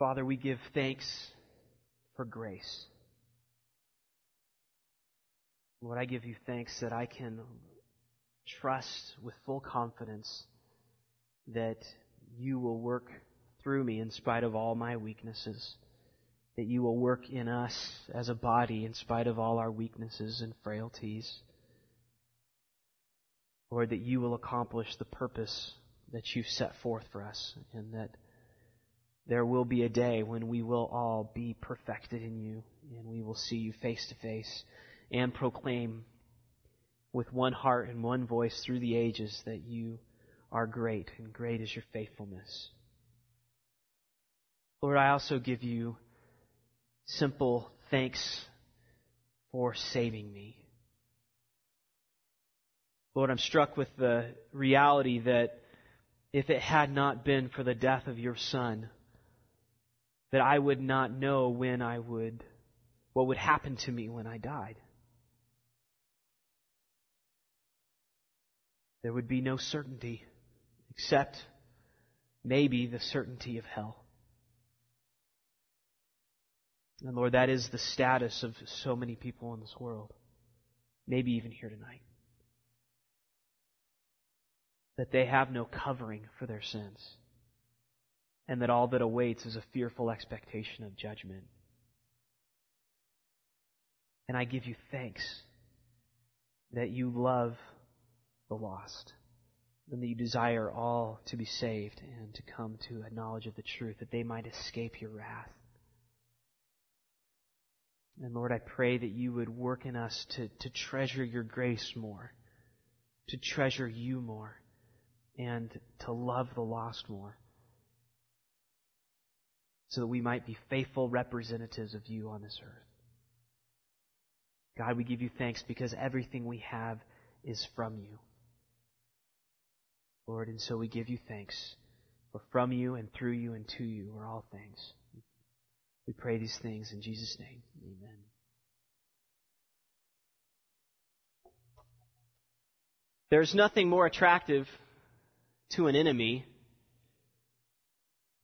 Father, we give thanks for grace. Lord, I give you thanks that I can trust with full confidence that you will work through me in spite of all my weaknesses, that you will work in us as a body in spite of all our weaknesses and frailties. Lord, that you will accomplish the purpose that you've set forth for us, and that there will be a day when we will all be perfected in you, and we will see you face to face and proclaim with one heart and one voice through the ages that you are great, and great is your faithfulness. Lord, I also give you simple thanks for saving me. Lord, I'm struck with the reality that if it had not been for the death of your Son, that I would not know when I would, what would happen to me when I died. There would be no certainty except maybe the certainty of hell. And Lord, that is the status of so many people in this world. Maybe even here tonight. That they have no covering for their sins. And that all that awaits is a fearful expectation of judgment. And I give you thanks that you love the lost and that you desire all to be saved and to come to a knowledge of the truth that they might escape your wrath. And Lord, I pray that you would work in us to, to treasure your grace more, to treasure you more, and to love the lost more, so that we might be faithful representatives of you on this earth. God, we give you thanks because everything we have is from you. Lord, and so we give you thanks. For from you and through you and to you are all things. We pray these things in Jesus' name. Amen. There's nothing more attractive to an enemy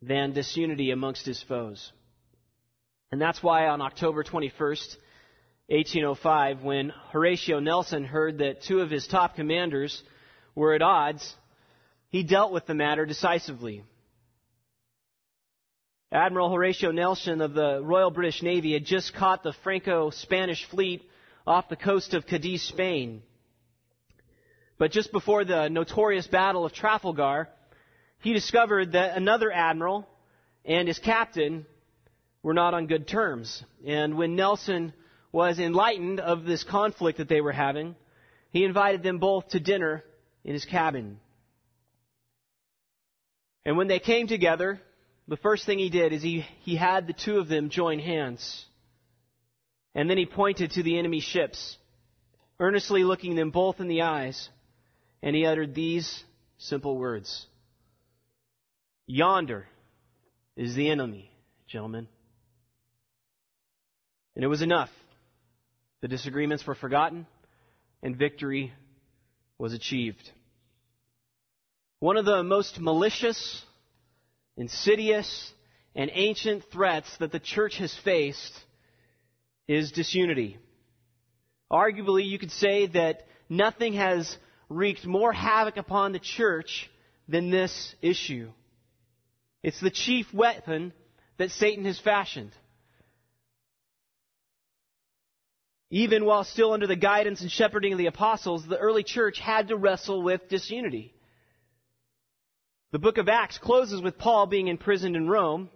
than disunity amongst his foes. And that's why on October 21st, 1805, when Horatio Nelson heard that two of his top commanders were at odds, he dealt with the matter decisively. Admiral Horatio Nelson of the Royal British Navy had just caught the Franco Spanish fleet off the coast of Cadiz, Spain. But just before the notorious Battle of Trafalgar, he discovered that another admiral and his captain were not on good terms. And when Nelson was enlightened of this conflict that they were having, he invited them both to dinner in his cabin. And when they came together, the first thing he did is he, he had the two of them join hands. And then he pointed to the enemy ships, earnestly looking them both in the eyes, and he uttered these simple words Yonder is the enemy, gentlemen. And it was enough. The disagreements were forgotten, and victory was achieved. One of the most malicious insidious, and ancient threats that the church has faced is disunity. Arguably, you could say that nothing has wreaked more havoc upon the church than this issue. It's the chief weapon that Satan has fashioned. Even while still under the guidance and shepherding of the apostles, the early church had to wrestle with disunity. The book of Acts closes with Paul being imprisoned in Rome.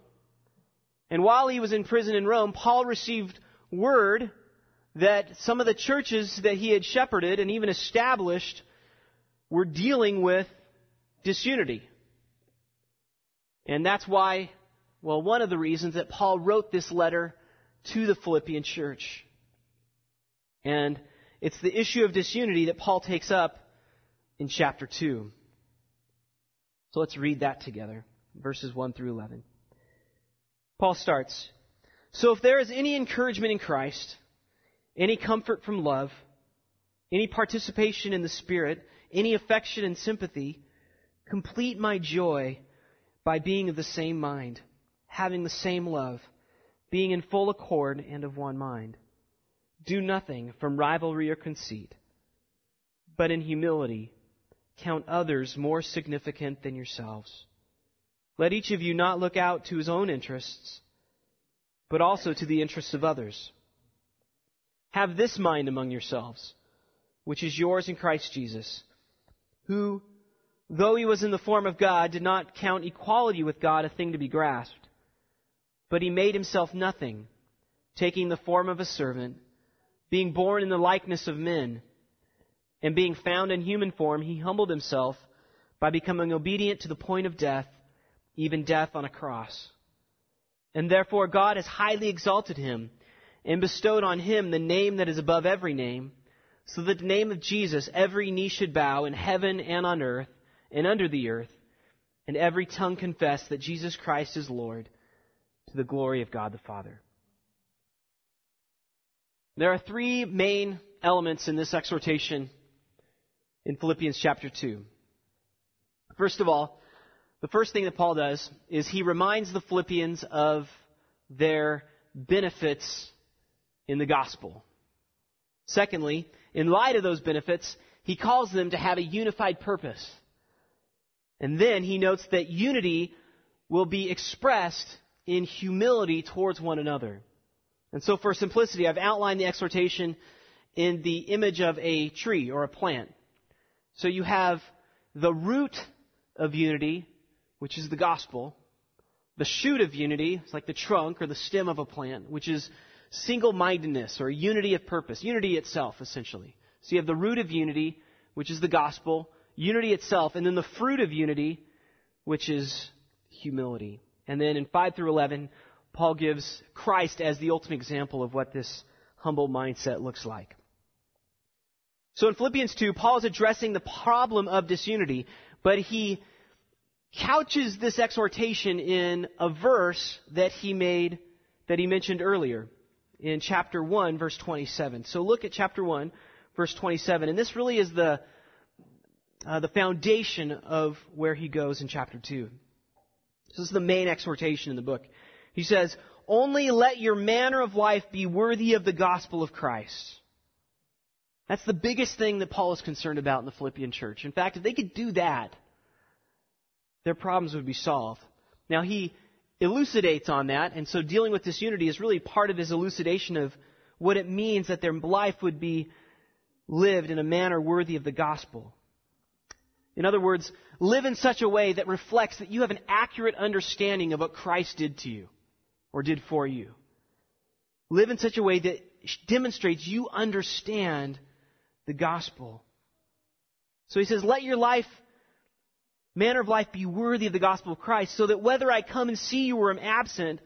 And while he was in prison in Rome, Paul received word that some of the churches that he had shepherded and even established were dealing with disunity. And that's why, well, one of the reasons that Paul wrote this letter to the Philippian church. And it's the issue of disunity that Paul takes up in chapter 2. So let's read that together, verses 1 through 11. Paul starts So if there is any encouragement in Christ, any comfort from love, any participation in the Spirit, any affection and sympathy, complete my joy by being of the same mind having the same love, being in full accord and of one mind. Do nothing from rivalry or conceit, but in humility count others more significant than yourselves. Let each of you not look out to his own interests, but also to the interests of others. Have this mind among yourselves, which is yours in Christ Jesus, who, though he was in the form of God, did not count equality with God a thing to be grasped but he made himself nothing, taking the form of a servant, being born in the likeness of men, and being found in human form, he humbled himself by becoming obedient to the point of death, even death on a cross. And therefore God has highly exalted him and bestowed on him the name that is above every name, so that the name of Jesus every knee should bow in heaven and on earth and under the earth, and every tongue confess that Jesus Christ is Lord to the glory of God the Father. There are three main elements in this exhortation in Philippians chapter 2. First of all, the first thing that Paul does is he reminds the Philippians of their benefits in the gospel. Secondly, in light of those benefits, he calls them to have a unified purpose. And then he notes that unity will be expressed in humility towards one another. And so, for simplicity, I've outlined the exhortation in the image of a tree or a plant. So you have the root of unity, which is the gospel. The shoot of unity, it's like the trunk or the stem of a plant, which is single mindedness or unity of purpose, unity itself, essentially. So you have the root of unity, which is the gospel, unity itself, and then the fruit of unity, which is humility. And then in 5 through 11, Paul gives Christ as the ultimate example of what this humble mindset looks like. So in Philippians 2, Paul is addressing the problem of disunity, but he couches this exhortation in a verse that he made, that he mentioned earlier in chapter 1, verse 27. So look at chapter 1, verse 27, and this really is the, uh, the foundation of where he goes in chapter 2. So This is the main exhortation in the book. He says, Only let your manner of life be worthy of the gospel of Christ. That's the biggest thing that Paul is concerned about in the Philippian church. In fact, if they could do that, their problems would be solved. Now, he elucidates on that, and so dealing with disunity is really part of his elucidation of what it means that their life would be lived in a manner worthy of the gospel. In other words, live in such a way that reflects that you have an accurate understanding of what Christ did to you or did for you. Live in such a way that demonstrates you understand the gospel. So he says, let your life, manner of life be worthy of the gospel of Christ so that whether I come and see you or am absent,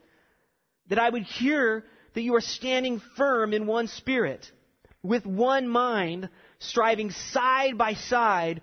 that I would hear that you are standing firm in one spirit, with one mind, striving side by side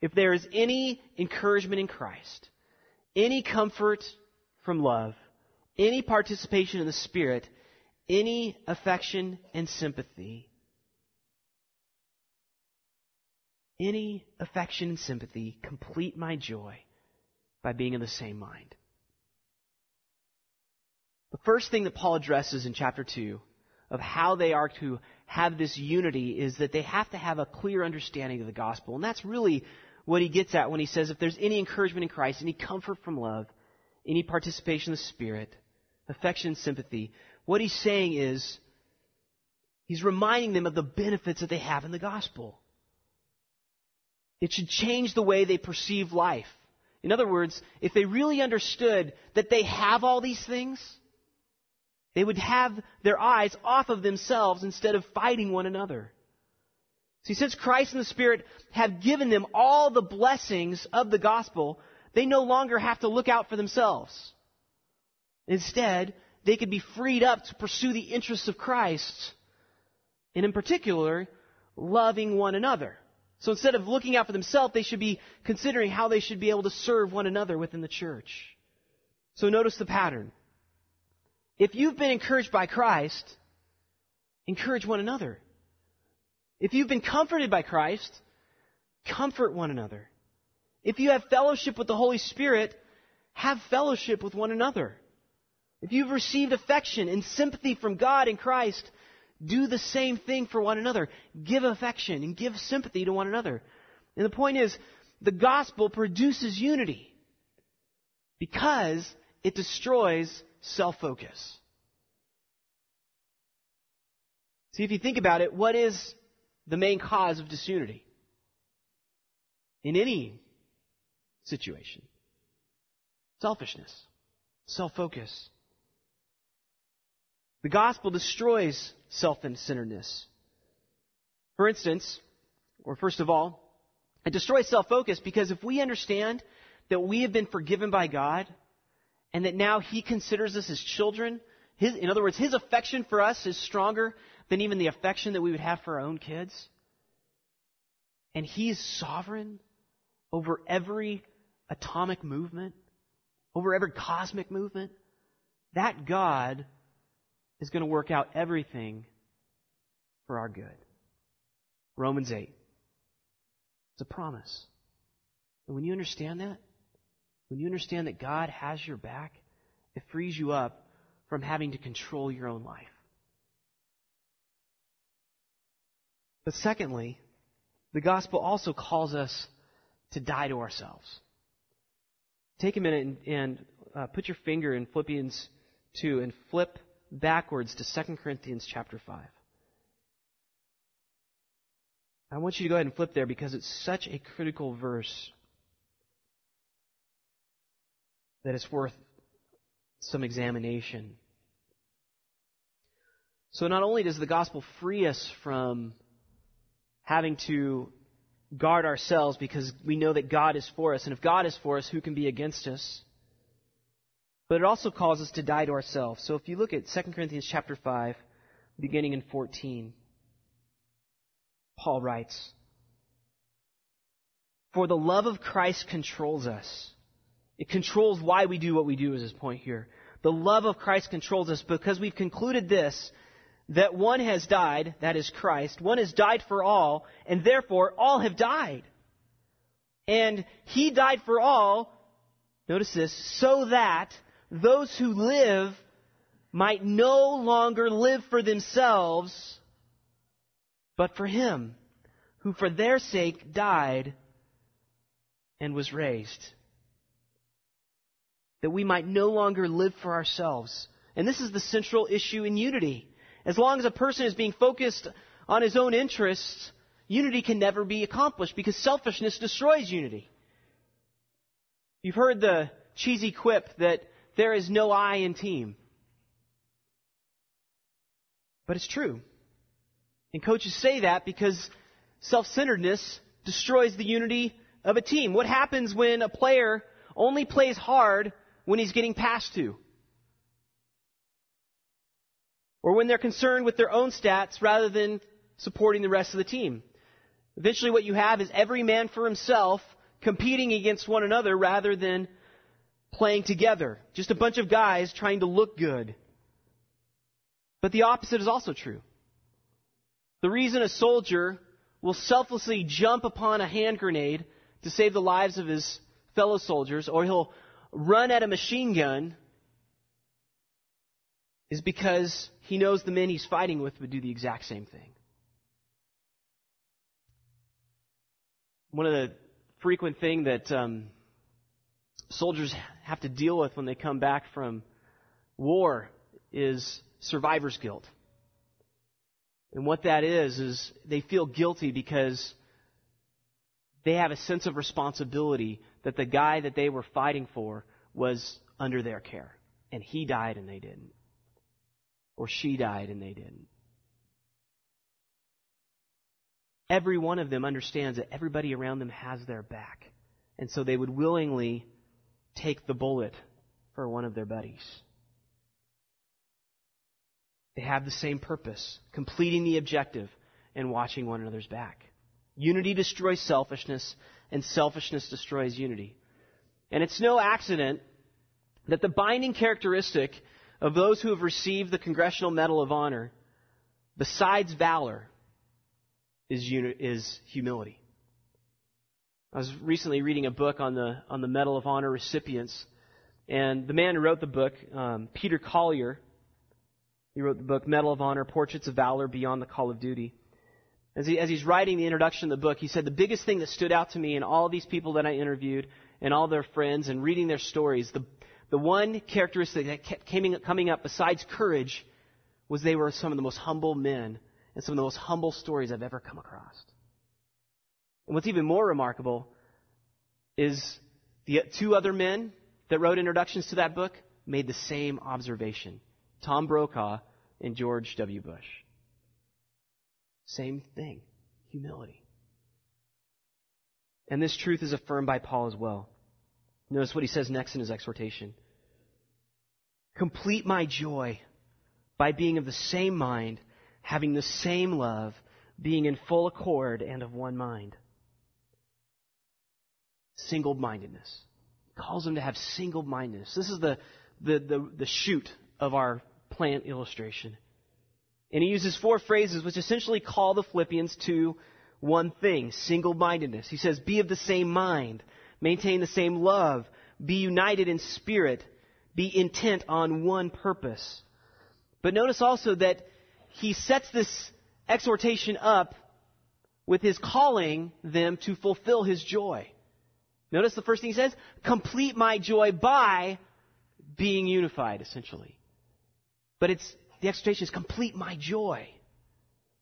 if there is any encouragement in Christ, any comfort from love, any participation in the Spirit, any affection and sympathy, any affection and sympathy, complete my joy by being in the same mind. The first thing that Paul addresses in chapter 2 of how they are to have this unity is that they have to have a clear understanding of the gospel. And that's really what he gets at when he says if there's any encouragement in Christ, any comfort from love, any participation in the Spirit, affection sympathy, what he's saying is he's reminding them of the benefits that they have in the gospel. It should change the way they perceive life. In other words, if they really understood that they have all these things, they would have their eyes off of themselves instead of fighting one another. See, since Christ and the Spirit have given them all the blessings of the gospel, they no longer have to look out for themselves. Instead, they could be freed up to pursue the interests of Christ, and in particular, loving one another. So instead of looking out for themselves, they should be considering how they should be able to serve one another within the church. So notice the pattern. If you've been encouraged by Christ, encourage one another. If you've been comforted by Christ, comfort one another. If you have fellowship with the Holy Spirit, have fellowship with one another. If you've received affection and sympathy from God and Christ, do the same thing for one another. Give affection and give sympathy to one another. And the point is, the gospel produces unity because it destroys self-focus. See, if you think about it, what is the main cause of disunity? In any situation. Selfishness. Self-focus. The gospel destroys self-centeredness. For instance, or first of all, it destroys self-focus because if we understand that we have been forgiven by God and that now He considers us as children, his, in other words, His affection for us is stronger than even the affection that we would have for our own kids. And He's sovereign over every atomic movement, over every cosmic movement. That God is going to work out everything for our good. Romans 8. It's a promise. And when you understand that, when you understand that God has your back, it frees you up from having to control your own life. But secondly, the gospel also calls us to die to ourselves. Take a minute and, and uh, put your finger in Philippians 2 and flip backwards to 2 Corinthians chapter 5. I want you to go ahead and flip there because it's such a critical verse that it's worth some examination. So not only does the gospel free us from having to guard ourselves because we know that God is for us, and if God is for us, who can be against us? But it also calls us to die to ourselves. So if you look at 2 Corinthians chapter 5, beginning in 14, Paul writes, For the love of Christ controls us. It controls why we do what we do, is his point here. The love of Christ controls us because we've concluded this, that one has died, that is Christ, one has died for all, and therefore all have died. And he died for all, notice this, so that those who live might no longer live for themselves, but for him, who for their sake died and was raised. That we might no longer live for ourselves. And this is the central issue in unity. As long as a person is being focused on his own interests, unity can never be accomplished because selfishness destroys unity. You've heard the cheesy quip that there is no I in team. But it's true. And coaches say that because self centeredness destroys the unity of a team. What happens when a player only plays hard when he's getting passed to? Or when they're concerned with their own stats rather than supporting the rest of the team? Eventually, what you have is every man for himself competing against one another rather than playing together. Just a bunch of guys trying to look good. But the opposite is also true. The reason a soldier will selflessly jump upon a hand grenade to save the lives of his fellow soldiers, or he'll run at a machine gun, is because he knows the men he's fighting with would do the exact same thing. One of the frequent thing that um, soldiers have to deal with when they come back from war is survivor's guilt. And what that is, is they feel guilty because they have a sense of responsibility that the guy that they were fighting for was under their care. And he died and they didn't. Or she died and they didn't. Every one of them understands that everybody around them has their back. And so they would willingly take the bullet for one of their buddies. They have the same purpose, completing the objective and watching one another's back. Unity destroys selfishness, and selfishness destroys unity. And it's no accident that the binding characteristic of those who have received the Congressional Medal of Honor, besides valor, is, uni- is humility. I was recently reading a book on the, on the Medal of Honor recipients, and the man who wrote the book, um, Peter Collier, he wrote the book Medal of Honor Portraits of Valor Beyond the Call of Duty. As, he, as he's writing the introduction of the book, he said, The biggest thing that stood out to me in all these people that I interviewed and all their friends and reading their stories, the, the one characteristic that kept coming, up besides courage was they were some of the most humble men and some of the most humble stories I've ever come across. And what's even more remarkable is the two other men that wrote introductions to that book made the same observation Tom Brokaw and George W. Bush. Same thing humility. And this truth is affirmed by Paul as well. Notice what he says next in his exhortation. Complete my joy by being of the same mind, having the same love, being in full accord and of one mind. Single mindedness. He calls them to have single mindedness. This is the, the, the, the shoot of our plant illustration. And he uses four phrases which essentially call the Philippians to one thing single mindedness. He says, Be of the same mind, maintain the same love, be united in spirit, be intent on one purpose. But notice also that he sets this exhortation up with his calling them to fulfill his joy. Notice the first thing he says complete my joy by being unified, essentially. But it's the exhortation is complete my joy.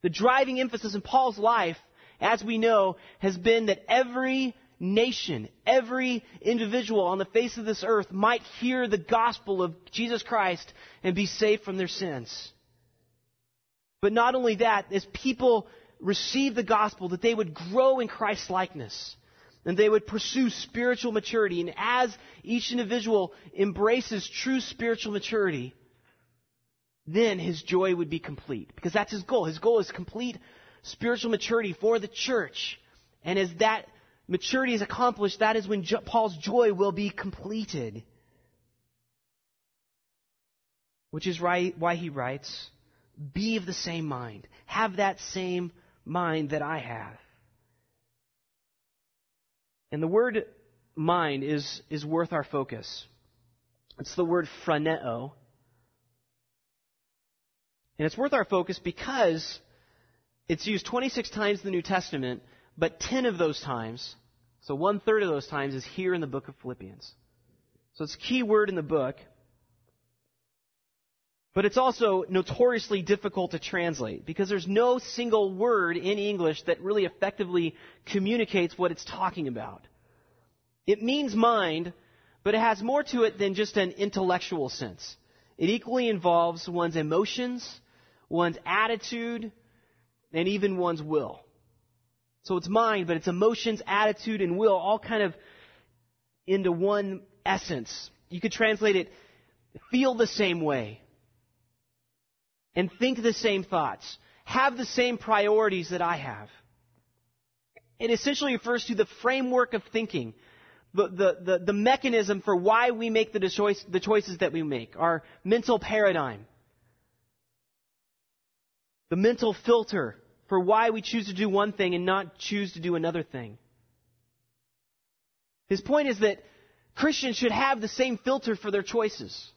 The driving emphasis in Paul's life, as we know, has been that every nation, every individual on the face of this earth might hear the gospel of Jesus Christ and be saved from their sins. But not only that, as people receive the gospel, that they would grow in Christ's likeness and they would pursue spiritual maturity. And as each individual embraces true spiritual maturity, then his joy would be complete. Because that's his goal. His goal is complete spiritual maturity for the church. And as that maturity is accomplished, that is when jo- Paul's joy will be completed. Which is right, why he writes, Be of the same mind. Have that same mind that I have. And the word mind is, is worth our focus. It's the word phroneo. And it's worth our focus because it's used 26 times in the New Testament, but 10 of those times, so one third of those times, is here in the book of Philippians. So it's a key word in the book. But it's also notoriously difficult to translate because there's no single word in English that really effectively communicates what it's talking about. It means mind, but it has more to it than just an intellectual sense. It equally involves one's emotions, one's attitude, and even one's will. So it's mind, but it's emotions, attitude, and will all kind of into one essence. You could translate it feel the same way and think the same thoughts, have the same priorities that I have. It essentially refers to the framework of thinking, the, the, the, the mechanism for why we make the, choice, the choices that we make, our mental paradigm, the mental filter for why we choose to do one thing and not choose to do another thing. His point is that Christians should have the same filter for their choices.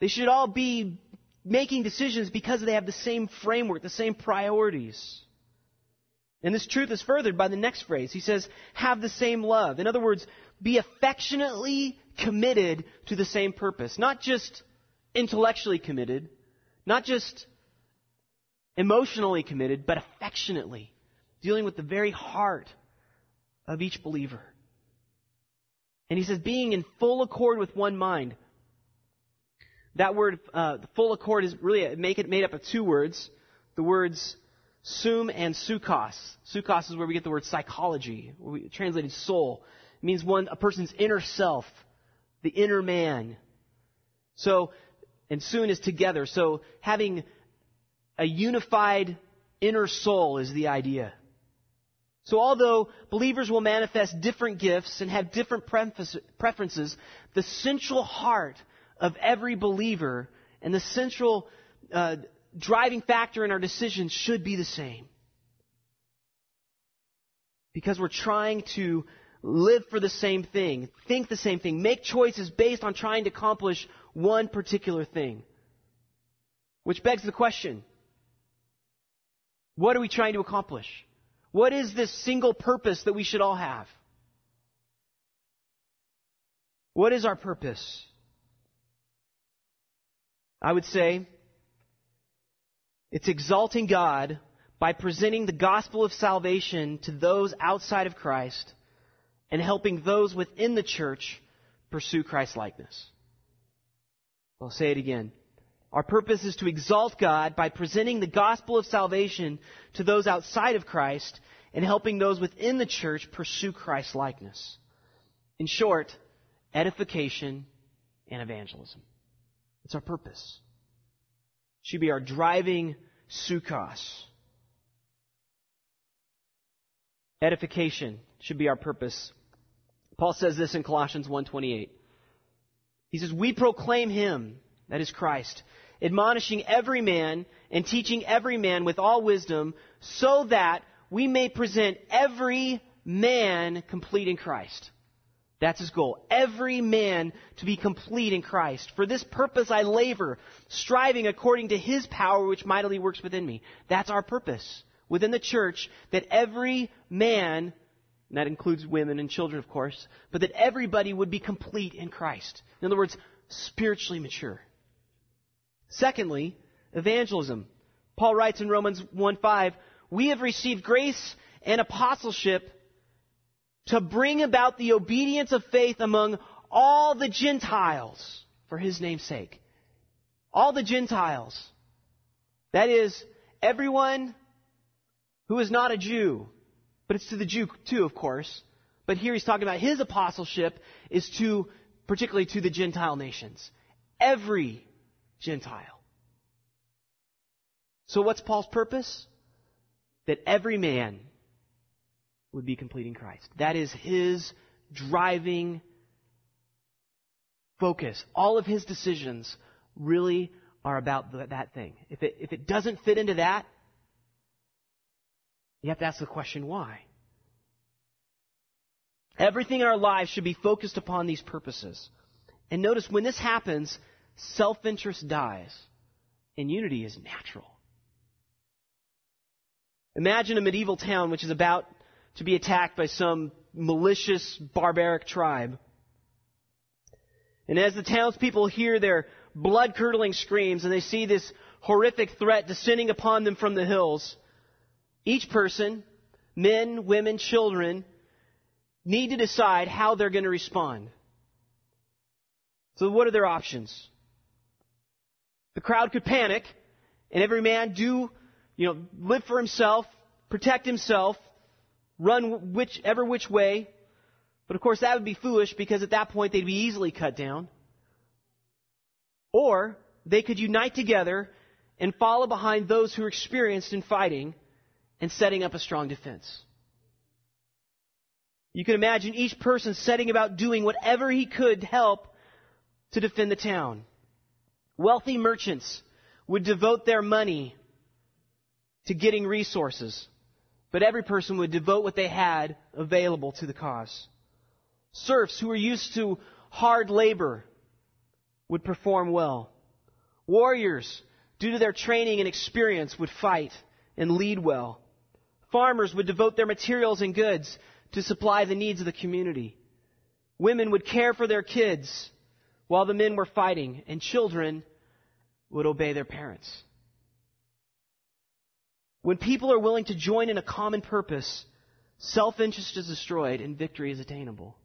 They should all be making decisions because they have the same framework, the same priorities. And this truth is furthered by the next phrase. He says, have the same love. In other words, be affectionately committed to the same purpose. Not just intellectually committed, not just emotionally committed, but affectionately, dealing with the very heart of each believer. And he says, being in full accord with one mind. That word, uh, full accord, is really make it made up of two words. The words sum and psychos. Psychos is where we get the word psychology, translated soul. It means one, a person's inner self, the inner man. So and soon is together. So having a unified inner soul is the idea. So although believers will manifest different gifts and have different preferences, the central heart of every believer and the central uh, driving factor in our decisions should be the same. Because we're trying to live for the same thing, think the same thing, make choices based on trying to accomplish one particular thing. Which begs the question what are we trying to accomplish? What is this single purpose that we should all have? What is our purpose? I would say it's exalting God by presenting the gospel of salvation to those outside of Christ and helping those within the church pursue Christ likeness. I'll say it again. Our purpose is to exalt God by presenting the gospel of salvation to those outside of Christ and helping those within the church pursue Christ likeness. In short, edification and evangelism. It's our purpose. It should be our driving psychos. Edification should be our purpose. Paul says this in Colossians 1:28. He says, "We proclaim him, that is Christ, admonishing every man and teaching every man with all wisdom, so that we may present every man complete in Christ." That's his goal. Every man to be complete in Christ. For this purpose I labor, striving according to his power which mightily works within me. That's our purpose within the church, that every man and that includes women and children, of course, but that everybody would be complete in Christ. In other words, spiritually mature. Secondly, evangelism. Paul writes in Romans 1:5, "We have received grace and apostleship to bring about the obedience of faith among all the Gentiles for his name's sake." All the Gentiles. That is, everyone who is not a Jew, but it's to the Jew too, of course. But here he's talking about his apostleship is to, particularly to the Gentile nations. Every Gentile. So what's Paul's purpose? That every man would be completing Christ. That is his driving focus. All of his decisions really are about that thing. If it, if it doesn't fit into that, you have to ask the question why? Everything in our lives should be focused upon these purposes. And notice when this happens, self interest dies, and unity is natural. Imagine a medieval town which is about to be attacked by some malicious, barbaric tribe. And as the townspeople hear their blood curdling screams and they see this horrific threat descending upon them from the hills, each person, men, women, children, need to decide how they're going to respond. So what are their options? The crowd could panic and every man do, you know, live for himself, protect himself, run whichever which way. But of course that would be foolish because at that point they'd be easily cut down. Or they could unite together and follow behind those who are experienced in fighting and setting up a strong defense. You can imagine each person setting about doing whatever he could to help to defend the town. Wealthy merchants would devote their money to getting resources, but every person would devote what they had available to the cause. Serfs who were used to hard labor would perform well. Warriors, due to their training and experience, would fight and lead well. Farmers would devote their materials and goods to supply the needs of the community. Women would care for their kids while the men were fighting, and children would obey their parents. When people are willing to join in a common purpose, self interest is destroyed and victory is attainable.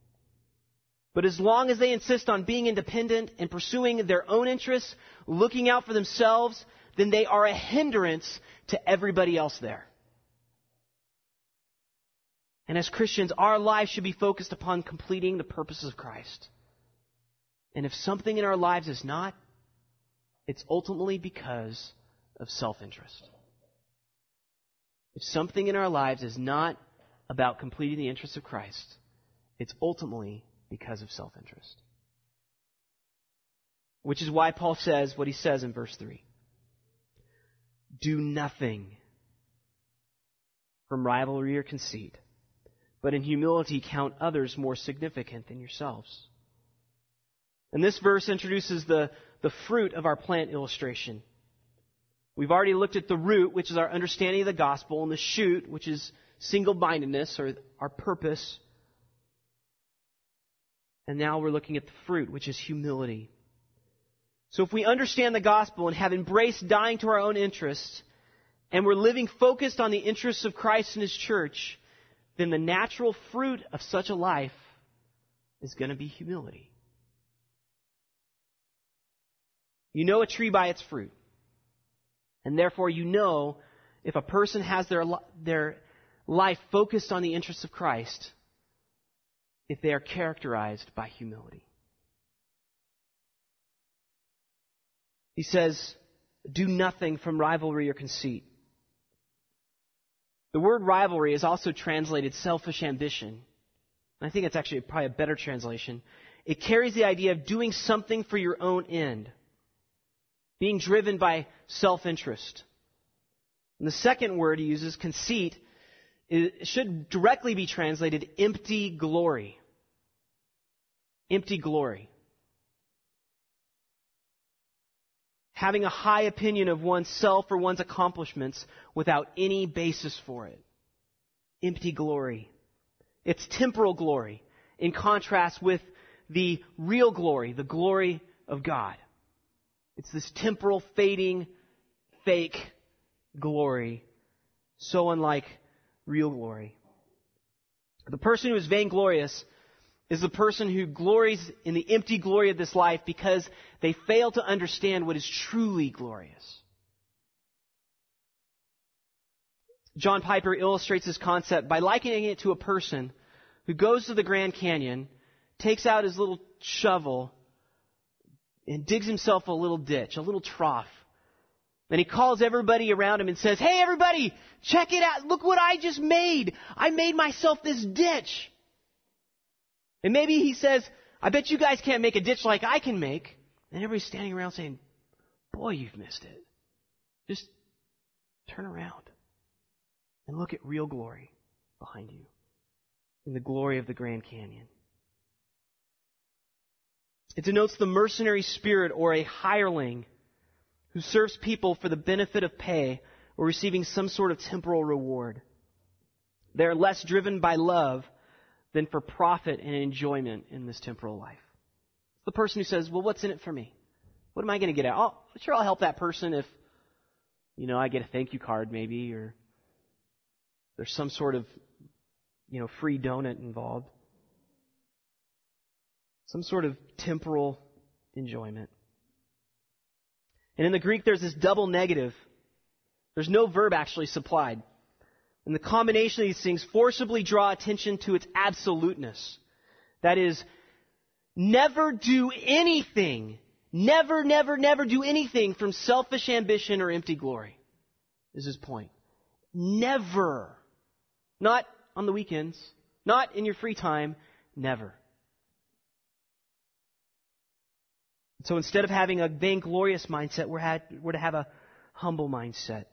But as long as they insist on being independent and pursuing their own interests, looking out for themselves, then they are a hindrance to everybody else there. And as Christians, our lives should be focused upon completing the purposes of Christ. And if something in our lives is not, it's ultimately because of self interest. If something in our lives is not about completing the interests of Christ, it's ultimately because of self interest. Which is why Paul says what he says in verse 3 Do nothing from rivalry or conceit, but in humility count others more significant than yourselves. And this verse introduces the, the fruit of our plant illustration. We've already looked at the root, which is our understanding of the gospel, and the shoot, which is single mindedness or our purpose. And now we're looking at the fruit, which is humility. So if we understand the gospel and have embraced dying to our own interests, and we're living focused on the interests of Christ and His church, then the natural fruit of such a life is going to be humility. You know a tree by its fruit. And therefore, you know if a person has their, their life focused on the interests of Christ, if they are characterized by humility. He says, Do nothing from rivalry or conceit. The word rivalry is also translated selfish ambition. I think it's actually probably a better translation. It carries the idea of doing something for your own end, being driven by self interest. And the second word he uses, conceit, should directly be translated empty glory. Empty glory. having a high opinion of oneself or one's accomplishments without any basis for it. Empty glory. It's temporal glory in contrast with the real glory, the glory of God. It's this temporal, fading, fake glory, so unlike real glory. The person who is vainglorious is the person who glories in the empty glory of this life because they fail to understand what is truly glorious. John Piper illustrates this concept by likening it to a person who goes to the Grand Canyon, takes out his little shovel, and digs himself a little ditch, a little trough. Then he calls everybody around him and says, Hey everybody, check it out. Look what I just made. I made myself this ditch. And maybe he says, I bet you guys can't make a ditch like I can make. And everybody's standing around saying, Boy, you've missed it. Just turn around and look at real glory behind you in the glory of the Grand Canyon. It denotes the mercenary spirit or a hireling who serves people for the benefit of pay or receiving some sort of temporal reward. They are less driven by love than for profit and enjoyment in this temporal life. The person who says, well, what's in it for me? What am I going to get out? Oh, sure, I'll help that person if, you know, I get a thank you card maybe, or there's some sort of, you know, free donut involved. Some sort of temporal enjoyment. And in the Greek, there's this double negative. There's no verb actually supplied. And the combination of these things forcibly draw attention to its absoluteness. That is, never do anything, never, never, never do anything from selfish ambition or empty glory, is his point. Never. Not on the weekends, not in your free time, never. So instead of having a vainglorious mindset, we're, had, we're to have a humble mindset.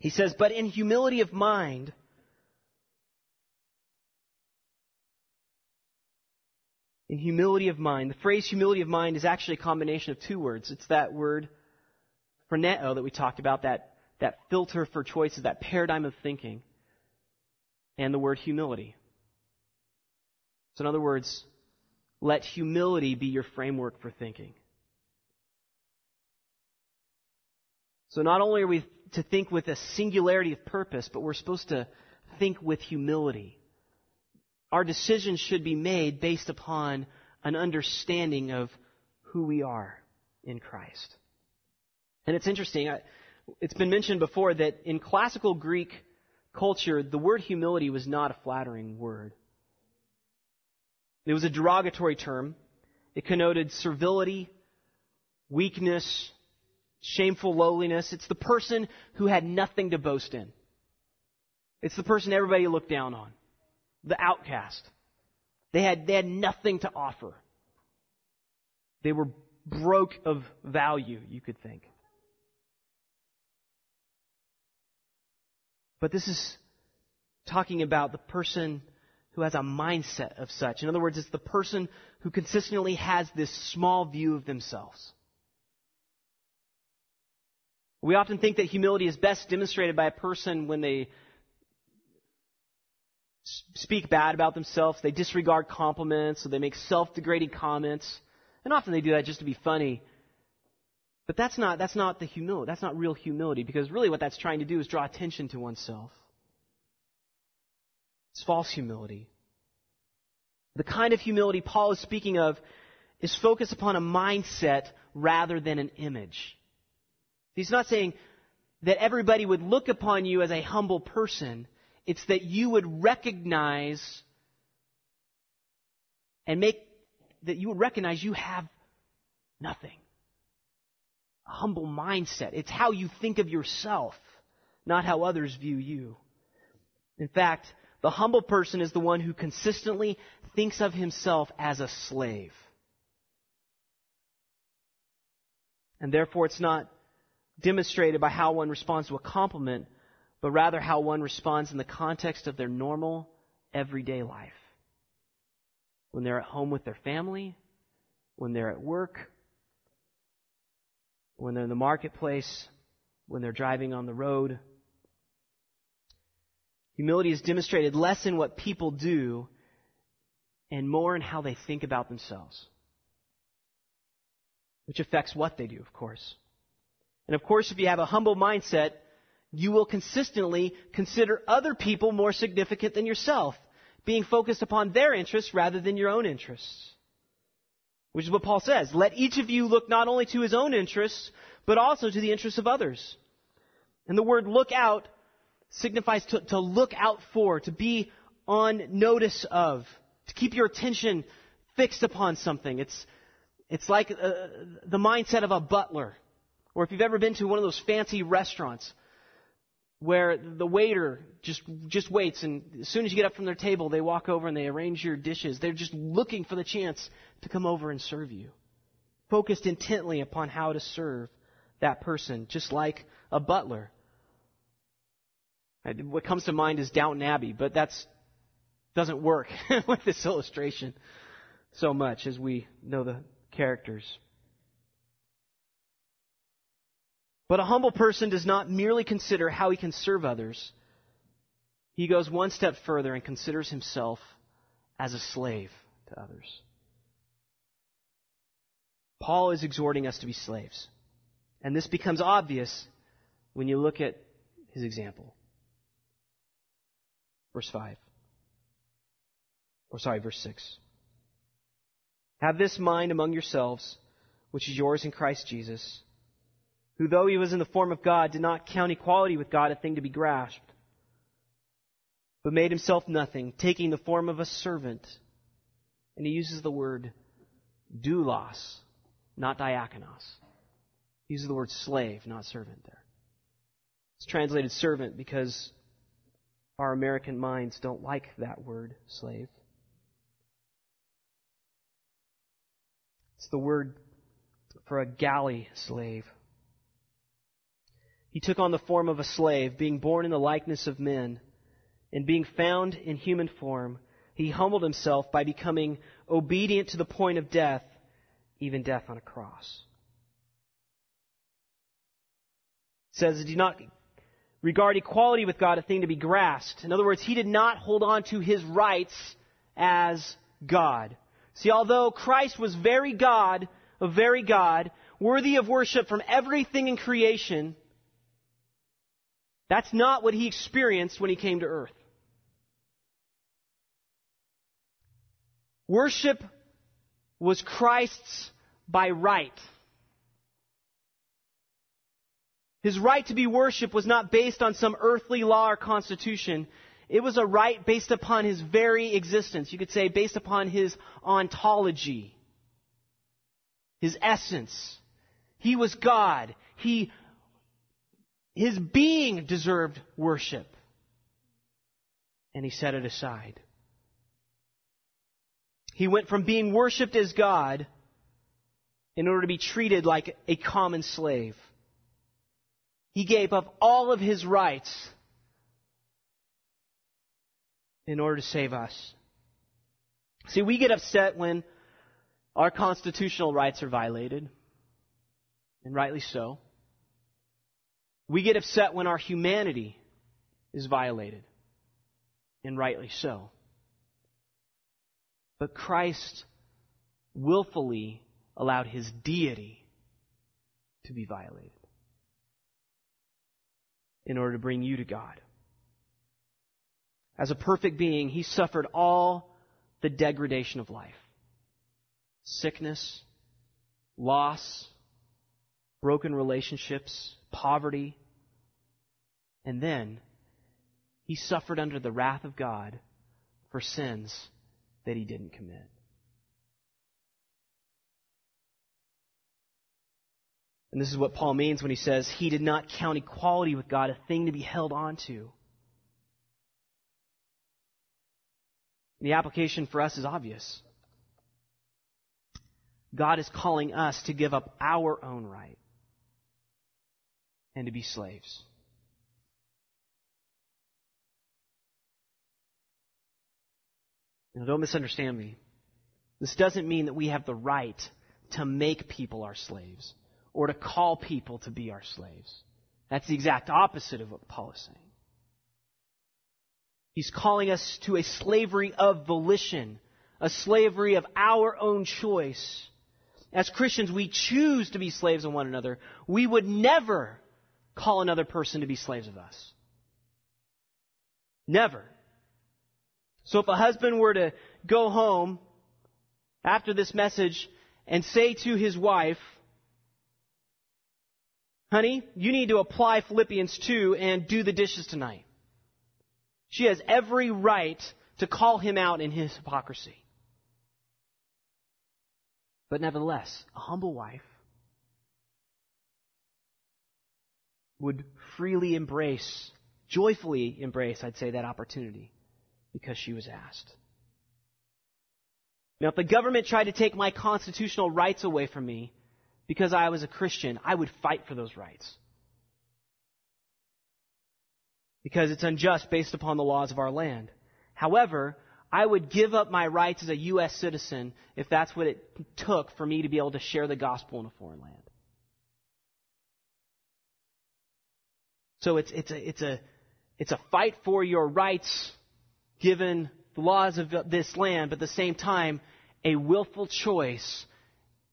He says, but in humility of mind, in humility of mind, the phrase humility of mind is actually a combination of two words. It's that word phroneo that we talked about, that, that filter for choices, that paradigm of thinking, and the word humility. So, in other words, let humility be your framework for thinking. So not only are we to think with a singularity of purpose, but we're supposed to think with humility. Our decisions should be made based upon an understanding of who we are in Christ. And it's interesting, it's been mentioned before that in classical Greek culture, the word humility was not a flattering word. It was a derogatory term. It connoted servility, weakness, shameful lowliness. It's the person who had nothing to boast in. It's the person everybody looked down on, the outcast. They had, they had nothing to offer. They were broke of value, you could think. But this is talking about the person who has a mindset of such. In other words, it's the person who consistently has this small view of themselves. We often think that humility is best demonstrated by a person when they speak bad about themselves, they disregard compliments, so they make self degrading comments. And often they do that just to be funny. But that's not, that's not the humility. That's not real humility because really what that's trying to do is draw attention to oneself. It's false humility. The kind of humility Paul is speaking of is focused upon a mindset rather than an image. He's not saying that everybody would look upon you as a humble person. It's that you would recognize and make, that you would recognize you have nothing. A humble mindset. It's how you think of yourself, not how others view you. In fact, the humble person is the one who consistently thinks of himself as a slave. And therefore, it's not demonstrated by how one responds to a compliment, but rather how one responds in the context of their normal, everyday life. When they're at home with their family, when they're at work, when they're in the marketplace, when they're driving on the road. Humility is demonstrated less in what people do and more in how they think about themselves, which affects what they do, of course. And of course, if you have a humble mindset, you will consistently consider other people more significant than yourself, being focused upon their interests rather than your own interests. Which is what Paul says. Let each of you look not only to his own interests, but also to the interests of others. And the word look out signifies to, to look out for, to be on notice of, to keep your attention fixed upon something. It's, it's like uh, the mindset of a butler. Or if you've ever been to one of those fancy restaurants, where the waiter just just waits and as soon as you get up from their table they walk over and they arrange your dishes they're just looking for the chance to come over and serve you focused intently upon how to serve that person just like a butler what comes to mind is Downton Abbey but that's doesn't work with this illustration so much as we know the characters But a humble person does not merely consider how he can serve others. He goes one step further and considers himself as a slave to others. Paul is exhorting us to be slaves. And this becomes obvious when you look at his example. Verse 5. Or sorry, verse 6. Have this mind among yourselves, which is yours in Christ Jesus who, though he was in the form of God, did not count equality with God a thing to be grasped, but made himself nothing, taking the form of a servant. And he uses the word doulos, not diakonos. He uses the word slave, not servant there. It's translated servant because our American minds don't like that word, slave. It's the word for a galley slave. He took on the form of a slave, being born in the likeness of men, and being found in human form, he humbled himself by becoming obedient to the point of death, even death on a cross. It says, do not regard equality with God a thing to be grasped. In other words, he did not hold on to his rights as God. See, although Christ was very God, a very God, worthy of worship from everything in creation, that's not what he experienced when he came to earth. Worship was Christ's by right. His right to be worshiped was not based on some earthly law or constitution. It was a right based upon his very existence. You could say based upon his ontology, his essence, He was God. He, his being deserved worship. And he set it aside. He went from being worshiped as God in order to be treated like a common slave. He gave up all of his rights in order to save us. See, we get upset when our constitutional rights are violated, and rightly so. We get upset when our humanity is violated, and rightly so. But Christ willfully allowed his deity to be violated in order to bring you to God. As a perfect being, he suffered all the degradation of life sickness, loss, broken relationships, poverty. And then he suffered under the wrath of God for sins that he didn't commit. And this is what Paul means when he says he did not count equality with God a thing to be held on to. The application for us is obvious. God is calling us to give up our own right and to be slaves. Now, don't misunderstand me. This doesn't mean that we have the right to make people our slaves or to call people to be our slaves. That's the exact opposite of what Paul is saying. He's calling us to a slavery of volition, a slavery of our own choice. As Christians, we choose to be slaves of one another. We would never call another person to be slaves of us. Never. So if a husband were to go home after this message and say to his wife, honey, you need to apply Philippians 2 and do the dishes tonight. She has every right to call him out in his hypocrisy. But nevertheless, a humble wife would freely embrace, joyfully embrace, I'd say, that opportunity because she was asked. Now, if the government tried to take my constitutional rights away from me because I was a Christian, I would fight for those rights. Because it's unjust based upon the laws of our land. However, I would give up my rights as a U.S. citizen if that's what it took for me to be able to share the gospel in a foreign land. So it's, it's, a, it's, a, it's a fight for your rights given the laws of this land, but at the same time, a willful choice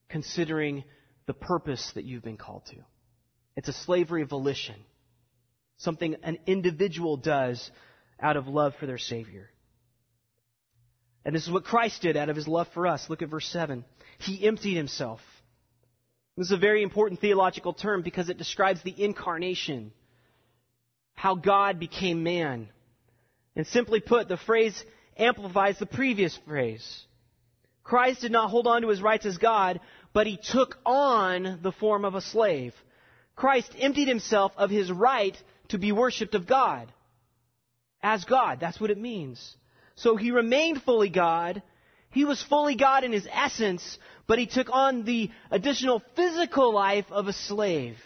considering the purpose that you've been called to. It's a slavery of volition, something an individual does out of love for their Savior. And this is what Christ did out of his love for us. Look at verse 7. He emptied himself. This is a very important theological term because it describes the incarnation, how God became man. And simply put, the phrase amplifies the previous phrase. Christ did not hold on to his rights as God, but he took on the form of a slave. Christ emptied himself of his right to be worshiped of God. As God. That's what it means. So he remained fully God. He was fully God in his essence, but he took on the additional physical life of a slave.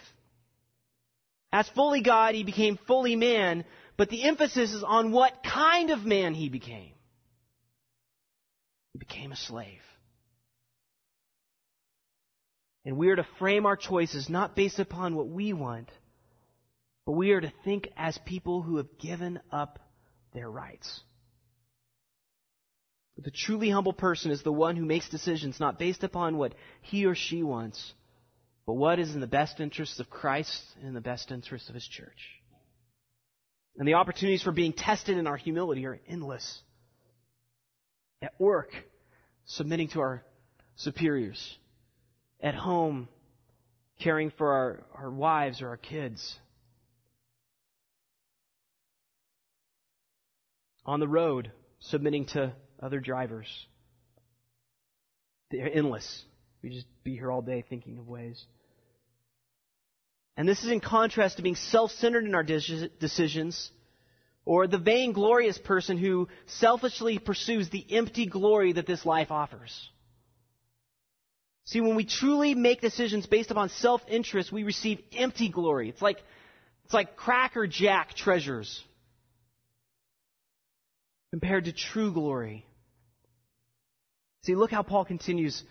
As fully God, he became fully man, but the emphasis is on what kind of man he became. He became a slave. And we are to frame our choices not based upon what we want, but we are to think as people who have given up their rights. But the truly humble person is the one who makes decisions not based upon what he or she wants, but what is in the best interests of Christ and in the best interests of his church. And the opportunities for being tested in our humility are endless. At work, submitting to our superiors. At home, caring for our, our wives or our kids. On the road, submitting to other drivers. They're endless. We just be here all day thinking of ways. And this is in contrast to being self centered in our decisions or the vainglorious person who selfishly pursues the empty glory that this life offers. See, when we truly make decisions based upon self interest, we receive empty glory. It's like, it's like cracker jack treasures compared to true glory. See, look how Paul continues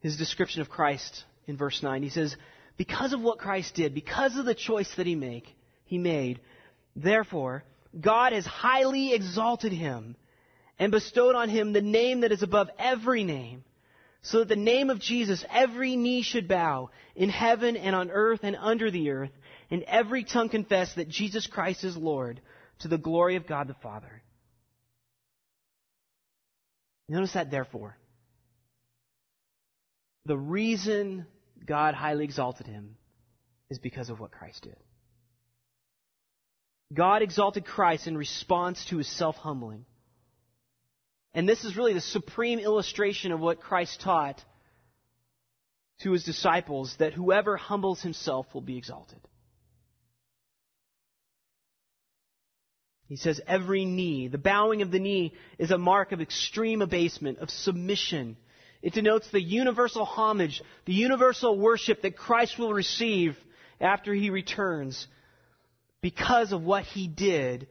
his description of Christ in verse 9. He says, Because of what Christ did, because of the choice that he make, he made, therefore, God has highly exalted him and bestowed on him the name that is above every name, so that the name of Jesus every knee should bow in heaven and on earth and under the earth, and every tongue confess that Jesus Christ is Lord to the glory of God the Father. Notice that, therefore. The reason God highly exalted him is because of what Christ did. God exalted Christ in response to his self humbling. And this is really the supreme illustration of what Christ taught to his disciples that whoever humbles himself will be exalted. He says, every knee, the bowing of the knee is a mark of extreme abasement, of submission. It denotes the universal homage, the universal worship that Christ will receive after he returns because of what he did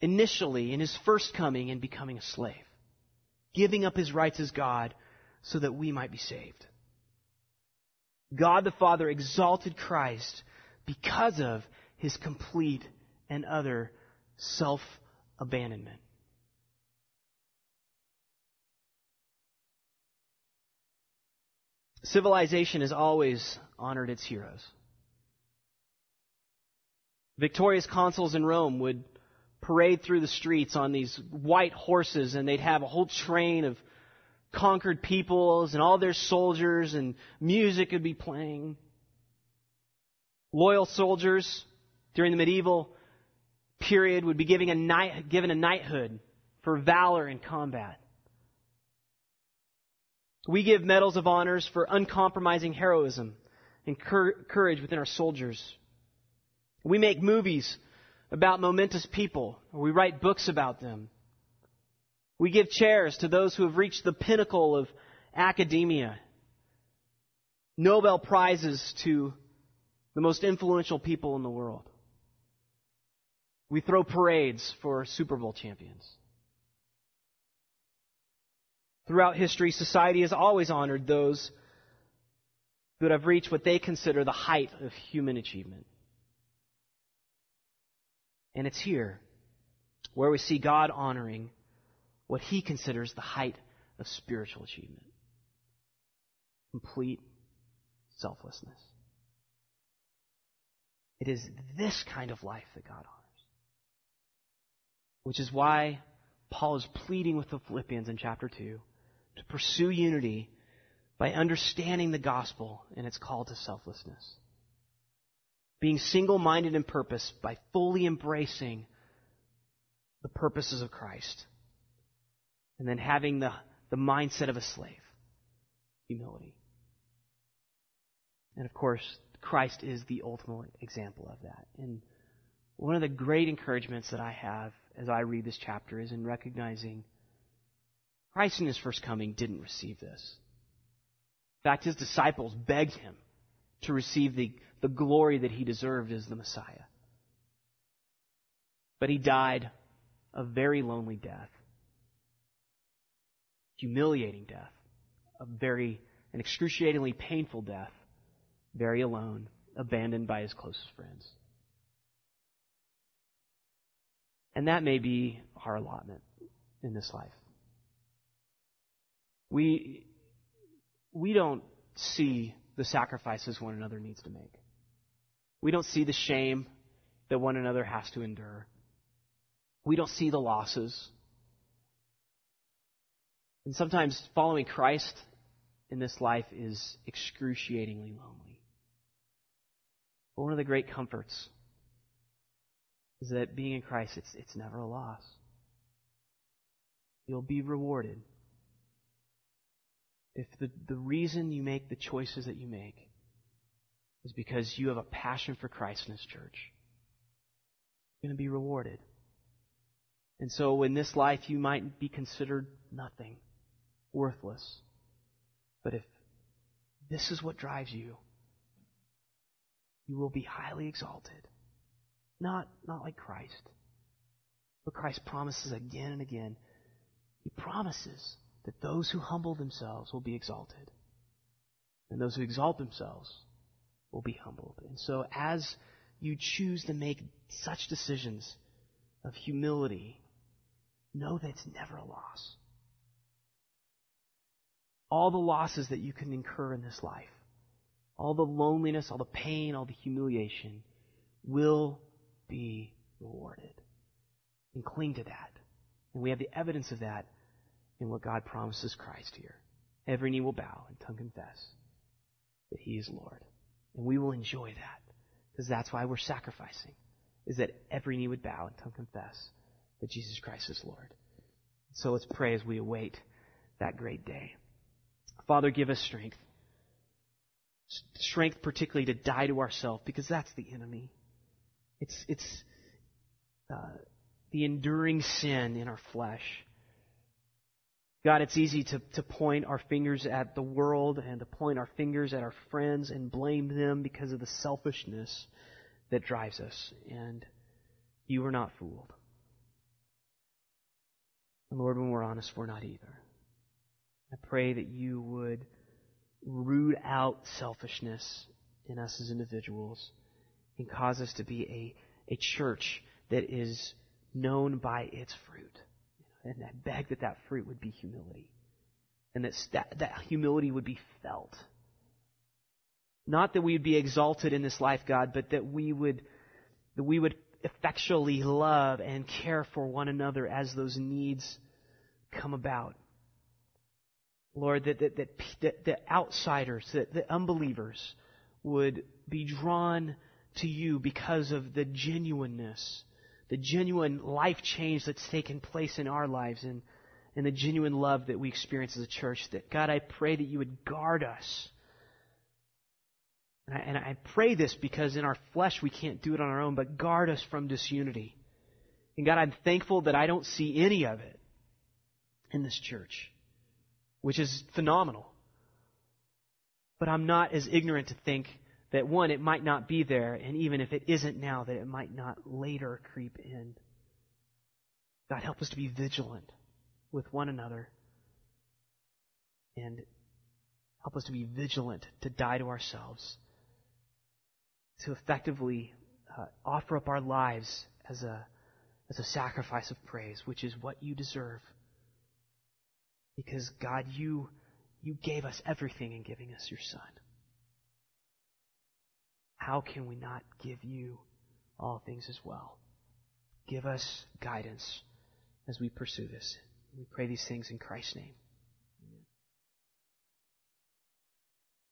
initially in his first coming and becoming a slave, giving up his rights as God so that we might be saved. God the Father exalted Christ because of his complete and utter self abandonment. Civilization has always honored its heroes. Victorious consuls in Rome would parade through the streets on these white horses, and they'd have a whole train of conquered peoples and all their soldiers, and music would be playing. Loyal soldiers during the medieval period would be giving a knight, given a knighthood for valor in combat. We give medals of honors for uncompromising heroism and courage within our soldiers. We make movies about momentous people, or we write books about them. We give chairs to those who have reached the pinnacle of academia, Nobel Prizes to the most influential people in the world. We throw parades for Super Bowl champions. Throughout history, society has always honored those who have reached what they consider the height of human achievement. And it's here where we see God honoring what he considers the height of spiritual achievement complete selflessness. It is this kind of life that God honors. Which is why Paul is pleading with the Philippians in chapter 2 to pursue unity by understanding the gospel and its call to selflessness. Being single minded in purpose by fully embracing the purposes of Christ. And then having the, the mindset of a slave humility. And of course, Christ is the ultimate example of that. And one of the great encouragements that I have as I read this chapter is in recognizing Christ in his first coming didn't receive this. In fact, his disciples begged him to receive the, the glory that he deserved as the Messiah. But he died a very lonely death, humiliating death, a very, an excruciatingly painful death, very alone, abandoned by his closest friends. And that may be our allotment in this life. We, we don't see the sacrifices one another needs to make. We don't see the shame that one another has to endure. We don't see the losses. And sometimes following Christ in this life is excruciatingly lonely. But one of the great comforts is that being in Christ, it's, it's never a loss. You'll be rewarded. If the, the reason you make the choices that you make is because you have a passion for Christ and His church. You're going to be rewarded. And so in this life, you might be considered nothing, worthless. But if this is what drives you, you will be highly exalted. Not, not like Christ. But Christ promises again and again. He promises that those who humble themselves will be exalted. And those who exalt themselves will be humbled. And so as you choose to make such decisions of humility, know that it's never a loss. All the losses that you can incur in this life, all the loneliness, all the pain, all the humiliation will be rewarded. And cling to that. And we have the evidence of that in what God promises Christ here. Every knee will bow and tongue confess that He is Lord. And we will enjoy that because that's why we're sacrificing, is that every knee would bow and tongue confess that Jesus Christ is Lord. So let's pray as we await that great day. Father, give us strength. Strength, particularly to die to ourselves, because that's the enemy. It's, it's uh, the enduring sin in our flesh. God, it's easy to, to point our fingers at the world and to point our fingers at our friends and blame them because of the selfishness that drives us. And you are not fooled. And Lord, when we're honest, we're not either. I pray that you would root out selfishness in us as individuals and cause us to be a, a church that is known by its fruit. And I beg that that fruit would be humility. And that, that, that humility would be felt. Not that we would be exalted in this life, God, but that we would, that we would effectually love and care for one another as those needs come about. Lord, that, that, that, that the outsiders, that the unbelievers would be drawn to you because of the genuineness the genuine life change that's taken place in our lives and, and the genuine love that we experience as a church. That God, I pray that you would guard us. And I, and I pray this because in our flesh we can't do it on our own, but guard us from disunity. And God, I'm thankful that I don't see any of it in this church, which is phenomenal. But I'm not as ignorant to think that one, it might not be there, and even if it isn't now, that it might not later creep in. God, help us to be vigilant with one another and help us to be vigilant to die to ourselves, to effectively uh, offer up our lives as a, as a sacrifice of praise, which is what you deserve. Because, God, you, you gave us everything in giving us your Son how can we not give you all things as well? Give us guidance as we pursue this. We pray these things in Christ's name.